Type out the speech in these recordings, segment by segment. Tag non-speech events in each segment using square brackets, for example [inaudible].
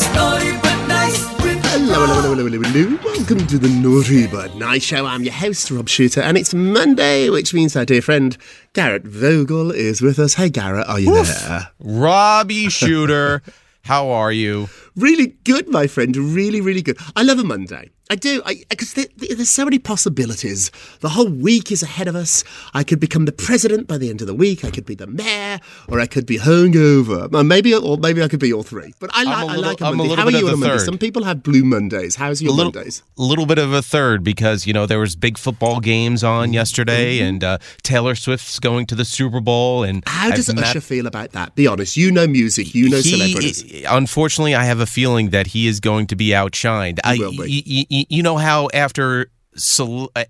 It's naughty but nice. Hello, hello, hello, hello, hello, hello. Welcome to the Naughty But Nice Show. I'm your host, Rob Shooter, and it's Monday, which means our dear friend Garrett Vogel is with us. Hey, Garrett, are you there? Robbie Shooter, [laughs] how are you? Really good, my friend. Really, really good. I love a Monday. I do, because there, there's so many possibilities. The whole week is ahead of us. I could become the president by the end of the week. I could be the mayor, or I could be hungover. Or maybe, or maybe I could be all three. But I, li- a I little- like a I'm a Monday. little How are you of on a Monday? third. Some people have blue Mondays. How's your a little, Mondays? A little bit of a third because you know there was big football games Mm-hmm. on yesterday, and uh, Taylor Swift's going to the Super Bowl. And How does I've met- Usher feel about that? Be honest. You know music. You know he- celebrities. Unfortunately, I have a feeling that he is going to be outshined. I, will be. You know how after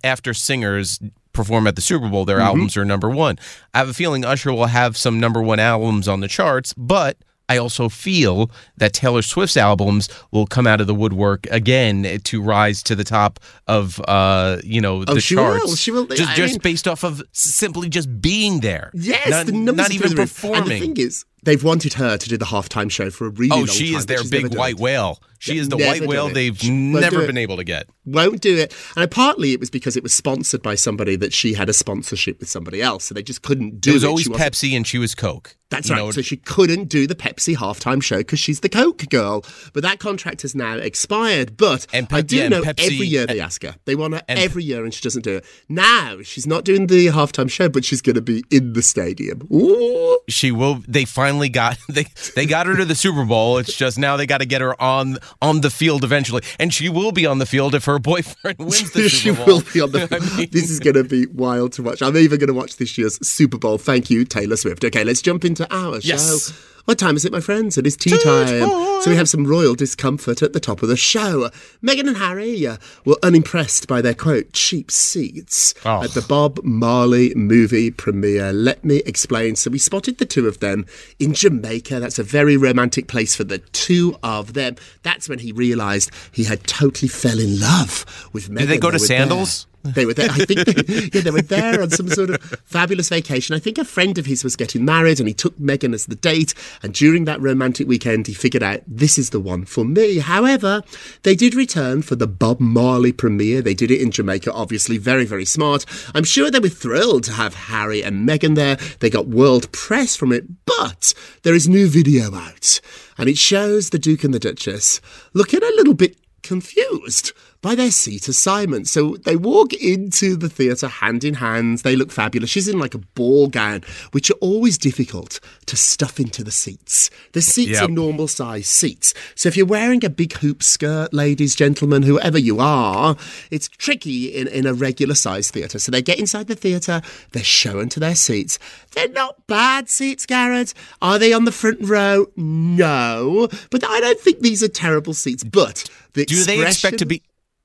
after singers perform at the Super Bowl, Mm-hmm. their albums are number one. I have a feeling Usher will have some number one albums on the charts, but. I also feel that Taylor Swift's albums will come out of the woodwork again to rise to the top of, uh, you know, the Oh, she will. charts. She will. Just, I just mean- based off of simply just being there. Yes, not, the numbers not even the roof. And the performing. thing is, they've wanted her to do the halftime show for a really Oh, long she time, is their big white whale. She is the white whale they've never been able to get. Won't do it. And partly it was because it was sponsored by somebody that she had a sponsorship with somebody else, so they just couldn't do It was it. always She wasn't- Pepsi and she was Coke. That's You right. know, so she couldn't do the Pepsi halftime show because she's the Coke girl. But that contract has now expired. But And I do yeah, know Pepsi- every year they ask her. They want her every year, and she doesn't do it. Now she's not doing the halftime show, but she's going to be in the stadium. Ooh. she will. They finally got [laughs] they they got her to the Super Bowl. It's just now they got to get her on on the field eventually, and she will be on the field if her boyfriend wins the [laughs] she Super Bowl. will be on the. [laughs] I mean- this is going to be wild to watch. I'm even going to watch this year's Super Bowl. Thank you, Taylor Swift. Okay, let's jump into our Yes. show. What time is it, my friends? It is tea time. So we have some royal discomfort at the top of the show. Meghan and Harry uh, were unimpressed by their quote cheap seats Oh. at the Bob Marley movie premiere. Let me explain. So we spotted the two of them in Jamaica. That's a very romantic place for the two of them. That's when he realised he had totally fell in love with Meghan. Did they go to sandals? there. They were there. I think they, yeah, they were there on some sort of fabulous vacation. I think a friend of his was getting married, and he took Megan as the date. And during that romantic weekend, he figured out this is the one for me. However, they did return for the Bob Marley premiere. They did it in Jamaica, obviously very, very smart. I'm sure they were thrilled to have Harry and Megan there. They got world press from it, but there is new video out, and it shows the Duke and the Duchess looking a little bit confused by their seat assignment. So they walk into the theatre hand in hand. They look fabulous. She's in like a ball gown, which are always difficult to stuff into the seats. The seats Yep. are normal size seats. So if you're wearing a big hoop skirt, ladies, gentlemen, whoever you are, it's tricky in, in a regular size theatre. So they get inside the theatre, they're shown to their seats. They're not bad seats, Garrett. Are they on the front row? No. But I don't think these are terrible seats. But the Do they expect to be?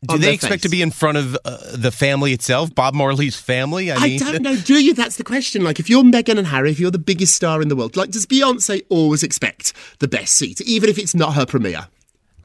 Do they expect to be in front of uh, the family itself, Bob Marley's family? I, I mean, don't [laughs] know. Do you? That's the question. Like, if you're Meghan and Harry, if you're the biggest star in the world, like, does Beyonce always expect the best seat, even if it's not her premiere?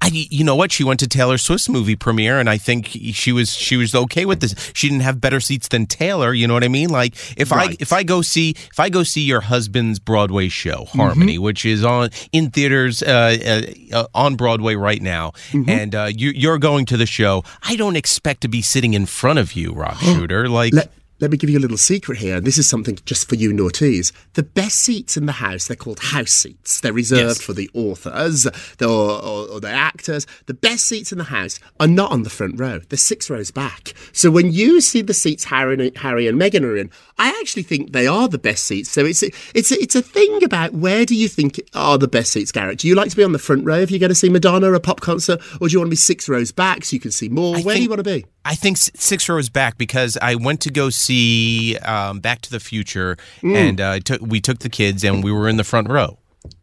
I, you know what? She went to Taylor Swift's movie premiere, and I think she was she was okay with this. She didn't have better seats than Taylor. You know what I mean? Like if I if I go see if I go see your husband's Broadway show Harmony, Mm-hmm. which is on in theaters uh, uh, uh, on Broadway right now, Mm-hmm. and uh, you, you're going to the show, I don't expect to be sitting in front of you, Rob [gasps] Shooter. Like Let, let me give you a little secret here. This is something just for you naughties. The best seats in the house, they're called house seats. They're reserved Yes. for the authors the- or, or, or the actors. The best seats in the house are not on the front row. They're six rows back. So when you see the seats Harry and, Harry and Meghan are in, I actually think they are the best seats. So it's a, it's it's a thing about where do you think are the best seats, Garrett? Do you like to be on the front row if you're going to see Madonna or a pop concert, or do you want to be six rows back so you can see more? I where do you want to be? I think six rows back because I went to go see um, Back to the Future, Mm. and uh, took we took the kids, and we were in the front row.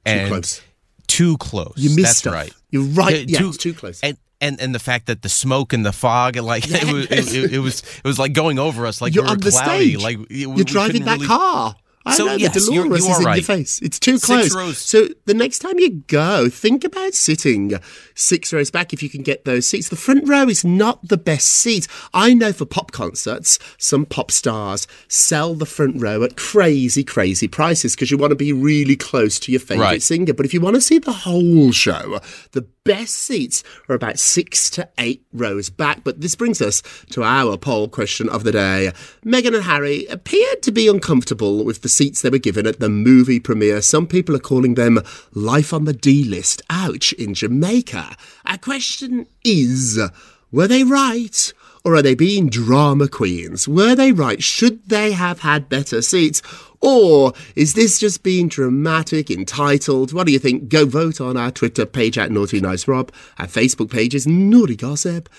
and close. Too close. You missed That's stuff. right. You're right. Too- Yeah, too- too close. And, and and the fact that the smoke and the fog, and like [laughs] it, was, it, it- was it was like going over us, like You're we were on the cloudy, stage. like we- we You're driving that really- car. I So, know yes, the Dolores you is are in right. your face. It's too close. So the next time you go, think about sitting six rows back if you can get those seats. The front row is not the best seat. I know for pop concerts, some pop stars sell the front row at crazy, crazy prices because you want to be really close to your favorite Right. singer. But if you want to see the whole show, the best seats are about six to eight rows back. But this brings us to our poll question of the day. Meghan and Harry appeared to be uncomfortable with the seats they were given at the movie premiere. Some people are calling them life on the D list. Ouch, in Jamaica. Our question is were they right? Or are they being drama queens? Were they right? Should they have had better seats? Or is this just being dramatic, entitled? What do you think? Go vote on our Twitter page at Naughty Nice Rob. Our Facebook page is Naughty Gossip.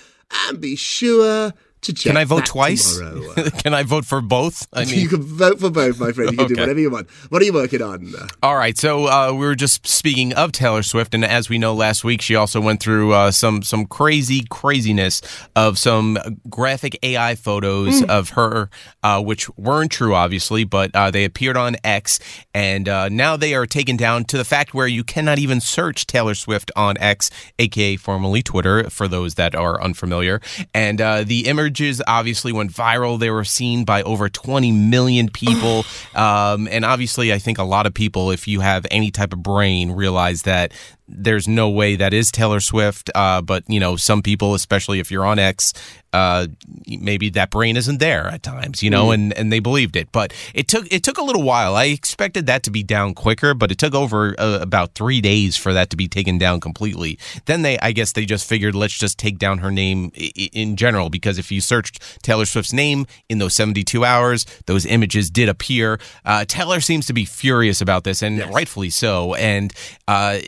And be sure to check Can I vote twice? [laughs] Can I vote for both? I [laughs] you can vote for both, my friend. You can do whatever you want. What are you working on? All right, so uh, we were just speaking of Taylor Swift, and as we know, last week she also went through uh, some some crazy craziness of some graphic AI photos of her, uh, which weren't true, obviously, but uh, they appeared on X, and uh, now they are taken down to the fact where you cannot even search Taylor Swift on X, aka formerly Twitter, for those that are unfamiliar. And uh, the images obviously went viral; they were seen by over 20 million people, [sighs] um, and obviously, I think a lot of people, if you have any type of brain, realize that there's no way that is Taylor Swift. Uh, but you know, some people, especially if you're on X, uh, maybe that brain isn't there at times, you know, and, and they believed it. But it took it took a little while. I expected that to be down quicker, but it took over uh, about three days for that to be taken down completely. Then they, I guess, they just figured let's just take down her name i- in general because if you searched Taylor Swift's name in those 72 hours, those images did appear. Uh, Taylor seems to be furious about this, and rightfully so. And uh,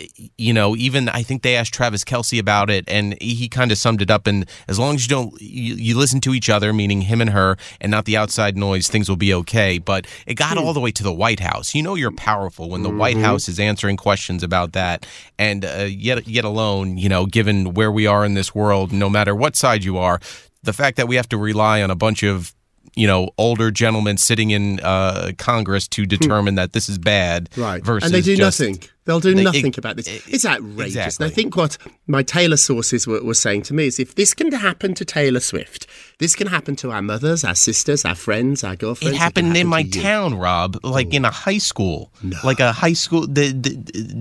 you know, even I think they asked Travis Kelce about it, and he kind of summed it up. And as long as you don't, you, you listen to each other, meaning him and her, and not the outside noise, things will be okay. But it got all the way to the White House. You know, you're powerful when the White House is answering questions about that, and uh, yet, yet alone, you know, given where we are in this world, no matter what side you are, the fact that we have to rely on a bunch of you know older gentlemen sitting in uh, Congress to determine that this is bad, Right. Versus and they do just- nothing. They'll do They- nothing it- about this. it- It's outrageous. exactly. And I think what my Taylor sources were, were saying to me is if this can happen to Taylor Swift, this can happen to our mothers, our sisters, our friends, our girlfriends. It happened in happen my to you. town, Rob, like in a high school, like a high school. The, the,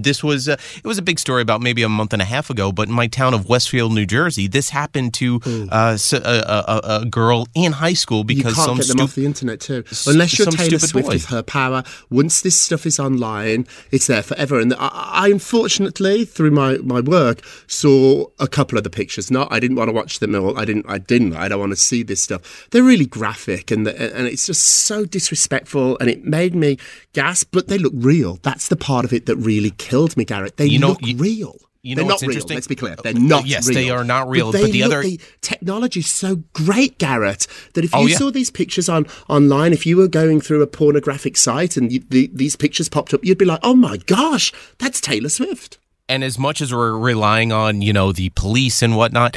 this was uh, it was a big story about maybe a month and a half ago, but in my town of Westfield, New Jersey, this happened to uh, s- a, a, a- a girl in high school You because can't some get them stu- off the internet too. Unless you're Taylor Swift boy. with her power. Once this stuff is online, it's there forever. And I, I unfortunately, through my, my work, saw a couple of the pictures. Not, I didn't want to watch them all. I didn't. I didn't. I don't want to see this stuff. They're really graphic, and the, and it's just so disrespectful, and it made me gasp. But they look real. That's the part of it that really killed me, Garrett. They You know, look you- real. You know They're what's not real. Let's be clear. Uh, They're not. Yes, real. they are not real, But, but the look- other- the technology's so great, Garrett, that if Oh, you yeah. saw these pictures on online, if you were going through a pornographic site and you, the, these pictures popped up, you'd be like, "Oh my gosh, that's Taylor Swift." and as much as we're relying on you know the police and whatnot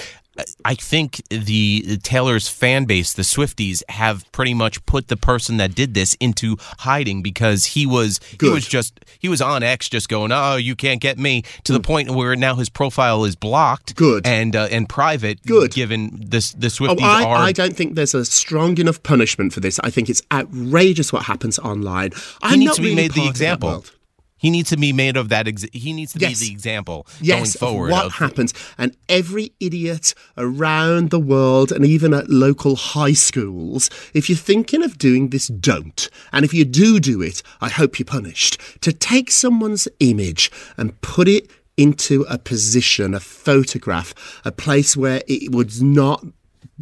i think the taylor's fan base the swifties have pretty much put the person that did this into hiding because he was he was just he was on x just going oh you can't get me to the point where now his profile is blocked Mm. Good. and uh, and private Good. given this the Oh, swifties I, are I don't think there's a strong enough punishment for this. I think it's outrageous what happens online. he I'm needs to be really made the part of that example. He needs to be made of that ex- he needs to Yes. be the example yes, going forward what of- happens. And every idiot around the world and even at local high schools, if you're thinking of doing this, don't. And if you do do it, I hope you're punished. To take someone's image and put it into a position, a photograph, a place where it would not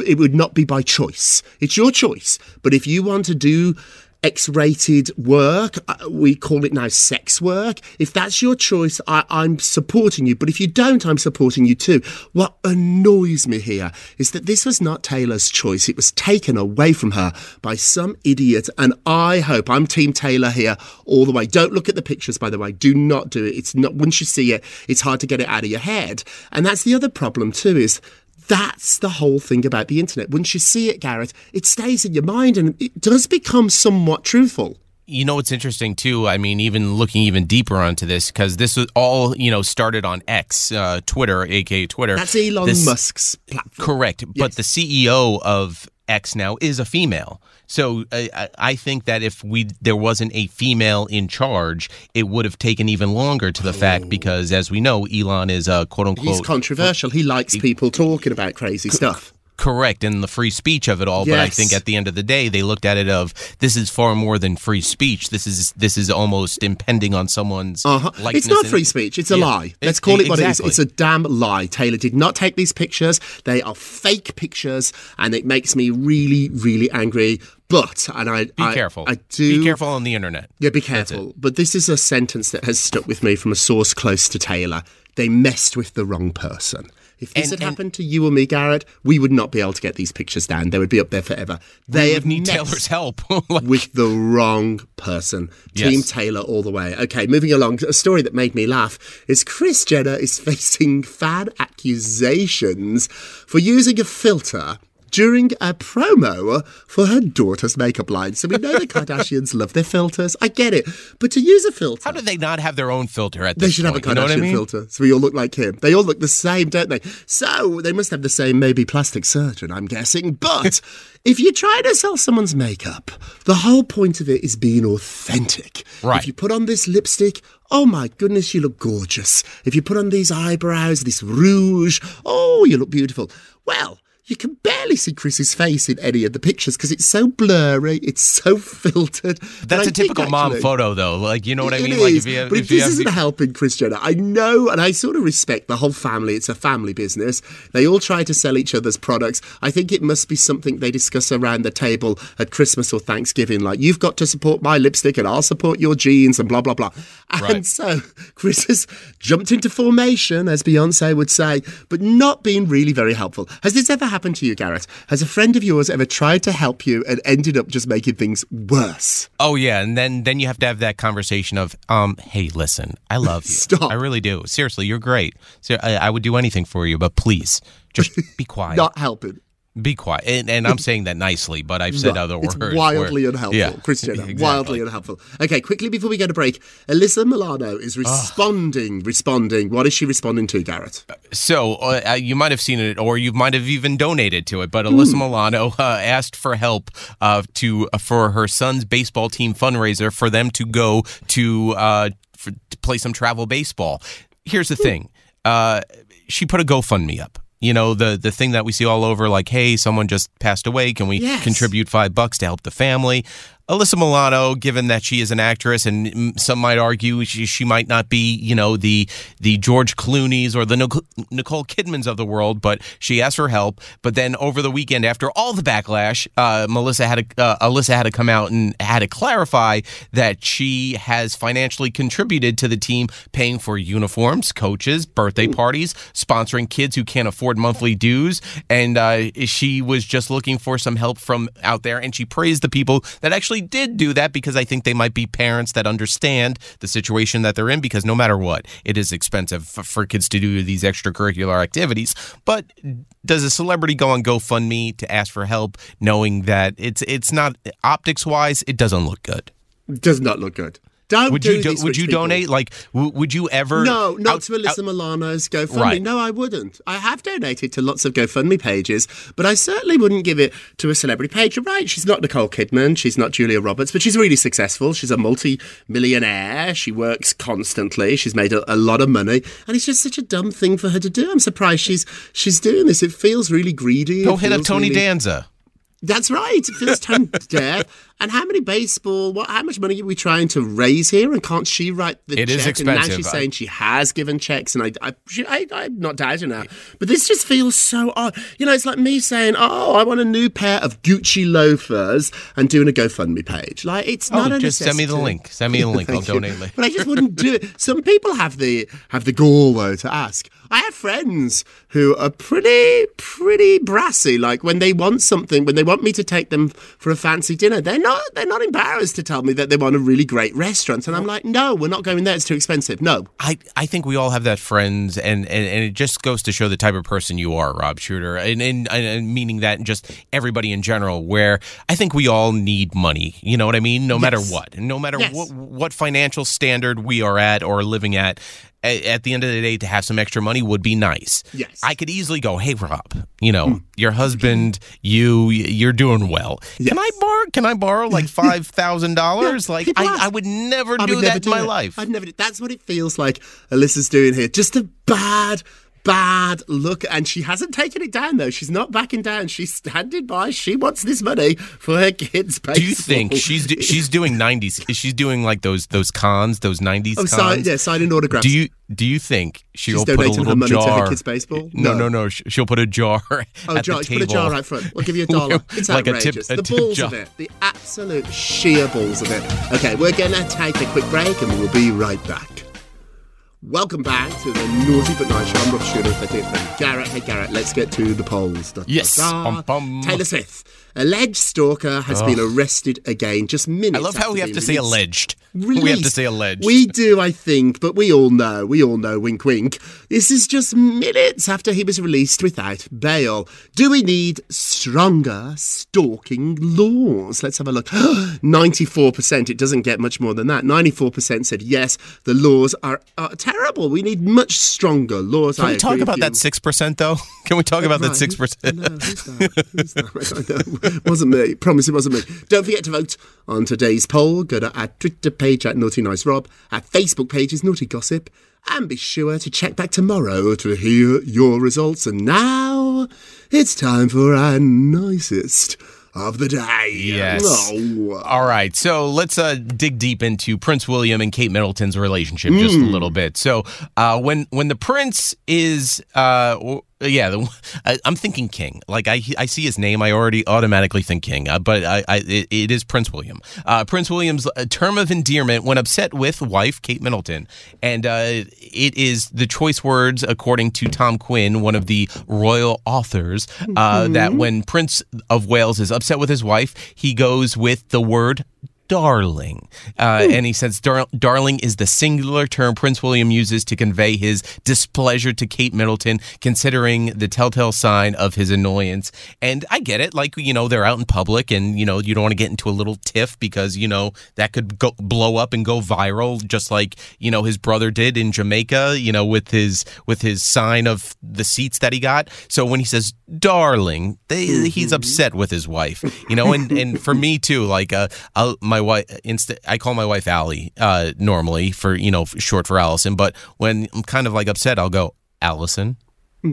it would not be by choice. It's your choice. But if you want to do X rated work, uh, we call it now sex work. If that's your choice, I, I'm supporting you. But if you don't, I'm supporting you too. What annoys me here is that this was not Taylor's choice. It was taken away from her by some idiot. And I hope I'm Team Taylor here all the way. Don't look at the pictures, by the way. Do not do it. It's not, once you see it, it's hard to get it out of your head. And that's the other problem too is that's the whole thing about the internet. Once you see it, Garrett, it stays in your mind and it does become somewhat truthful. You know what's interesting too? I mean, even looking even deeper onto this, because this was all you know started on X, uh, Twitter, aka Twitter. That's Elon This- Musk's platform. Correct, but the CEO of X now is a female. So I, I think that if we there wasn't a female in charge, it would have taken even longer to the fact oh. because, as we know, Elon is a quote unquote He's controversial. He likes people talking about crazy stuff. Correct in the free speech of it all but i think at the end of the day they looked at it of this is far more than free speech this is this is almost impending on someone's Uh-huh. It's not free speech. It's a Yeah. lie. Let's call it what exactly. it is. It's a damn lie. Taylor did not take these pictures. They are fake pictures, and it makes me really, really angry. But and I be I, careful I do be careful on the internet Yeah, be careful. But this is a sentence that has stuck with me from a source close to Taylor. They messed with the wrong person. If this And- had and- happened to you or me, Garrett, we would not be able to get these pictures down. They would be up there forever. They have need taylor's help [laughs] Like, with the wrong person. Yes. Team Taylor all the way. Okay, moving along. A story that made me laugh is Kris Jenner is [laughs] facing fan accusations for using a filter during a promo for her daughter's makeup line. So we know the [laughs] Kardashians love their filters. I get it. But to use a filter. how do they not have their own filter at They should have a point? you know Kardashian I mean? filter, so we all look like him. They all look the same, don't they? So they must have the same, maybe plastic surgeon, I'm guessing. But [laughs] if you try to sell someone's makeup, the whole point of it is being authentic. Right. If you put on this lipstick, oh my goodness, you look gorgeous. If you put on these eyebrows, this rouge, oh, you look beautiful. Well. You can barely see Kris's face in any of the pictures because it's so blurry, it's so [laughs] filtered. That's a typical think mom photo, though. Like, you know what I mean? Like, if you have, but if this have, isn't helping Kris Jenner, I know and I sort of respect the whole family. It's a family business. They all try to sell each other's products. I think it must be something they discuss around the table at Christmas or Thanksgiving, like you've got to support my lipstick and I'll support your jeans and blah blah blah. And Right. so Kris has jumped into formation, as Beyonce would say, but not being really very helpful. Has this ever happened to you, Garrett? Has a friend of yours ever tried to help you and ended up just making things worse? Oh yeah, and then then you have to have that conversation of, um, hey, listen, I love you. Stop. I really do. Seriously, you're great. So I, I would do anything for you, but please, just be [laughs] quiet. Not helping. Be quiet. And, and I'm saying that nicely, but I've said Right. other it's words. wildly where- unhelpful, Yeah, Kris Jenner. exactly. Wildly unhelpful. Okay, quickly before we go to break, Alyssa Milano is responding. Responding. What is she responding to, Garrett? So uh, you might have seen it, or you might have even donated to it. But Alyssa Hmm. Milano uh, asked for help uh, to for her son's baseball team fundraiser for them to go to uh, for, to play some travel baseball. Here's the Hmm. thing: uh, she put a GoFundMe up. You know the the thing that we see all over, like, hey, someone just passed away. Can we Yes. contribute five bucks to help the family? Alyssa Milano, given that she is an actress, and mm, some might argue she, she might not be, you know, the the George Clooney's or the Nicole Kidman's of the world, but she asked for help. But then over the weekend, after all the backlash, uh, Melissa had to, uh, Alyssa had to come out and had to clarify that she has financially contributed to the team, paying for uniforms, coaches, birthday parties, sponsoring kids who can't afford monthly dues, and uh, she was just looking for some help from out there, and she praised the people that actually did do that because I think they might be parents that understand the situation that they're in because no matter what, it is expensive for kids to do these extracurricular activities. But does a celebrity go on GoFundMe to ask for help, knowing that it's it's not optics wise, it doesn't look good? Does not look good. Don't Would do you do, would you people. donate? Like, w- would you ever? No, not out- to Alyssa out- Milano's GoFundMe. Right. No, I wouldn't. I have donated to lots of GoFundMe pages, but I certainly wouldn't give it to a celebrity page. You're right. She's not Nicole Kidman. She's not Julia Roberts, but she's really successful. She's a multi-millionaire. She works constantly. She's made a, a lot of money, and it's just such a dumb thing for her to do. I'm surprised she's she's doing this. It feels really greedy. Go hit up Tony really- Danza. That's right. It feels tone [laughs] deaf. And how many baseball? What? How much money are we trying to raise here? And can't she write the It check? is And now expensive. she's saying she has given checks, and I, I, she, I, I'm not doubting her. But this just feels so odd. You know, it's like me saying, "Oh, I want a new pair of Gucci loafers," and doing a GoFundMe page. Like it's oh, not Oh, a just send me the link. Send me the [laughs] link. I'll donate. later. But I just wouldn't do it. Some people have the have the gall though to ask. I have friends who are pretty pretty brassy. Like when they want something, when they want me to take them for a fancy dinner, they're not they're not embarrassed to tell me that they want a really great restaurant. And I'm like, no, we're not going there. It's too expensive. No. I, I think we all have that friends, and, and, and it just goes to show the type of person you are, Rob Shooter, and, and, and meaning that just everybody in general, where I think we all need money. You know what I mean? No matter what, and no matter Yes. what, what financial standard we are at or living at. At the end of the day, to have some extra money would be nice. Yes. I could easily go, "Hey, Rob, you know, hmm. your husband, you, you're doing well. Can I borrow? Can I borrow like [laughs] five thousand dollars? Like, I. I would never I do would that never in do my it. life. I'd never do That's what it feels like Alyssa's doing here. Just a bad, bad look. And she hasn't taken it down, though. She's not backing down. She's standing by. She wants this money for her kids' baseball. Do you think she's do, she's doing nineties? She's doing like those those cons, those nineties Oh, cons. sign, yeah, signing autographs. Do you do you think she'll put a donating her little money to her jar? kids' baseball? No, No. no, no. She'll put a jar [laughs] Oh, at jar, the put table. a jar out front. We'll give you a [laughs] dollar. It's Like a tip- outrageous. a the balls jar. of it. The absolute sheer balls of it. Okay, we're to take a quick break and we'll be right back. Welcome back to the Naughty But Nice Show. I'm Rob Shooter with my dear friend Garrett. Hey, Garrett, let's get to the polls. Da, da, Yes. da. Bum, bum. Taylor Swift, alleged stalker, has been arrested again just minutes I love how we have to say released. alleged. We have to say alleged. We do, I think, but we all know, we all know, wink wink. This is just minutes after he was released without bail. Do we need stronger stalking laws? Let's have a look. [gasps] 94%, it doesn't get much more than that. 94% said yes, the laws are, are terrible. We need much stronger laws. Can I we talk about you. that six percent though? [laughs] Can we talk uh, about that six percent? No, who's that? Who's that? [laughs] I don't know. Wasn't me. Promise it wasn't me. Don't forget to vote on today's poll. Go to our Twitter page at Naughty Nice Rob. Our Facebook page is Naughty Gossip. And be sure to check back tomorrow to hear your results. And now it's time for our nicest of the day. Yes. All right, so let's uh, dig deep into Prince William and Kate Middleton's relationship just a little bit. So uh, when when the prince is, uh, yeah, the, I, I'm thinking king. Like I I see his name, I already automatically think king. Uh, but I, I it, it is Prince William. Uh, Prince William's uh, term of endearment when upset with wife Kate Middleton, and uh, it is the choice words according to Tom Quinn, one of the royal authors, uh, that when Prince of Wales is upset with his wife, he goes with the word darling. Uh, and he says, Dar- darling is the singular term Prince William uses to convey his displeasure to Kate Middleton, considering the telltale sign of his annoyance. And I get it. Like, you know, they're out in public and, you know, you don't want to get into a little tiff because, you know, that could go blow up and go viral, just like, you know, his brother did in Jamaica, you know, with his, with his sign of the seats that he got. So when he says darling, they, he's upset with his wife, you know, and, and for me too, like, uh, I'll, my wife, insta- I call my wife Allie, uh, normally for, you know, short for Allison, but when I'm kind of like upset, I'll go, Allison. Hmm.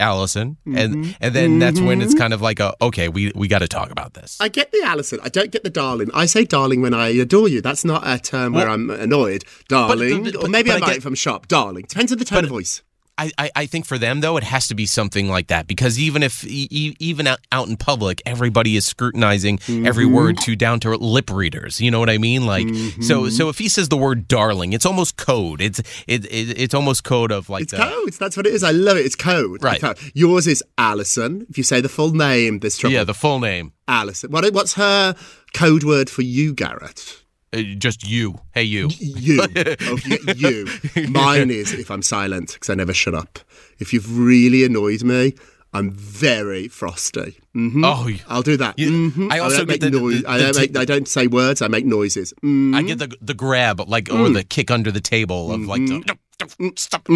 Allison, and mm-hmm. and then that's when it's mm-hmm. kind of like a okay, we we got to talk about this. I get the Allison. I don't get the darling. I say darling when I adore you. That's not a term where I'm annoyed. Darling. but- or maybe I I might get- if I'm sharp. Darling. Depends on the tone of voice. I, I, I think for them though, it has to be something like that because even if e- even out, in public, everybody is scrutinizing every Mm-hmm. word to down to lip readers. You know what I mean? Like so so if he says the word darling, it's almost code. It's it, it it's almost code of like It's the, code. That's what it is. I love it. It's code. Right. Code. Yours is Alison. If you say the full name, there's trouble. yeah the full name. Alison. What, what's her code word for you, Garrett? Uh, just you. Hey you. You. [laughs] oh, you. Mine is if I'm silent because I never shut up. If you've really annoyed me, I'm very frosty. hmm Oh, I'll do that. You- Mhm. I also don't make the- noise. the- I the don't make. I don't say words. I make noises. Mm. I get the the grab like or the kick under the table of like the, stop.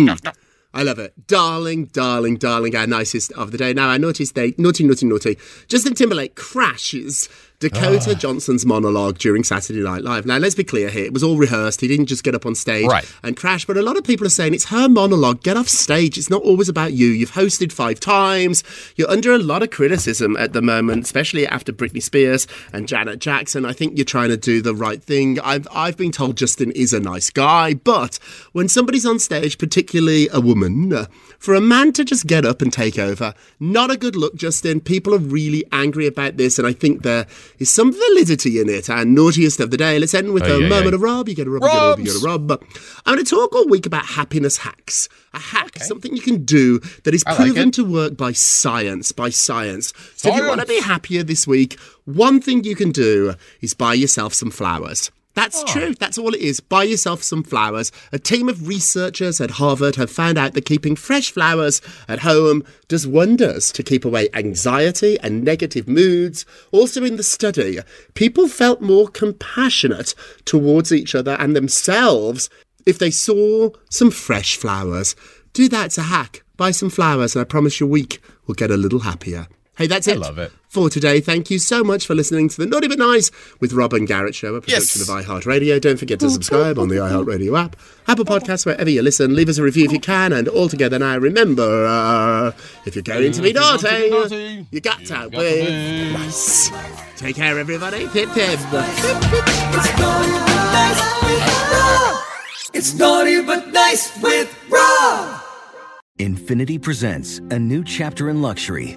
I love it. Darling, darling, darling, our nicest of the day. Now, our naughtiest day, naughty, naughty, naughty. Justin Timberlake crashes Dakota ah. Johnson's monologue during Saturday Night Live. Now, let's be clear here. It was all rehearsed. He didn't just get up on stage Right. and crash. But a lot of people are saying it's her monologue. Get off stage. It's not always about you. You've hosted five times. You're under a lot of criticism at the moment, especially after Britney Spears and Janet Jackson. I think you're trying to do the right thing. I've, I've been told Justin is a nice guy, but when somebody's on stage, particularly a woman, for a man to just get up and take over, not a good look, Justin. People are really angry about this, and I think there is some validity in it. And naughtiest of the day. Let's end with Ay, a ay, moment ay. of Rob. You get a Rob, you get a Rob, you get a Rob. I'm going to talk all week about happiness hacks. A hack, something you can do that is like proven it. to work by science, by science. So if you want to be happier this week, one thing you can do is buy yourself some flowers. That's Oh. true. That's all it is. Buy yourself some flowers. A team of researchers at Harvard have found out that keeping fresh flowers at home does wonders to keep away anxiety and negative moods. Also, in the study, people felt more compassionate towards each other and themselves if they saw some fresh flowers. Do that. It's a hack. Buy some flowers, and I promise your week will get a little happier. Hey, that's it. I love it. For today, thank you so much for listening to the Naughty But Nice with Rob and Garrett Show, a production Yes. of iHeartRadio. Don't forget to subscribe on the iHeartRadio app, Apple Podcasts, wherever you listen. Leave us a review if you can. And all together now, remember, uh, if you're going to be naughty, naughty, you got to be be nice. Take care, everybody. Pip, pip. It's naughty but nice with Rob. It's naughty but nice with Rob. Infiniti presents a new chapter in luxury,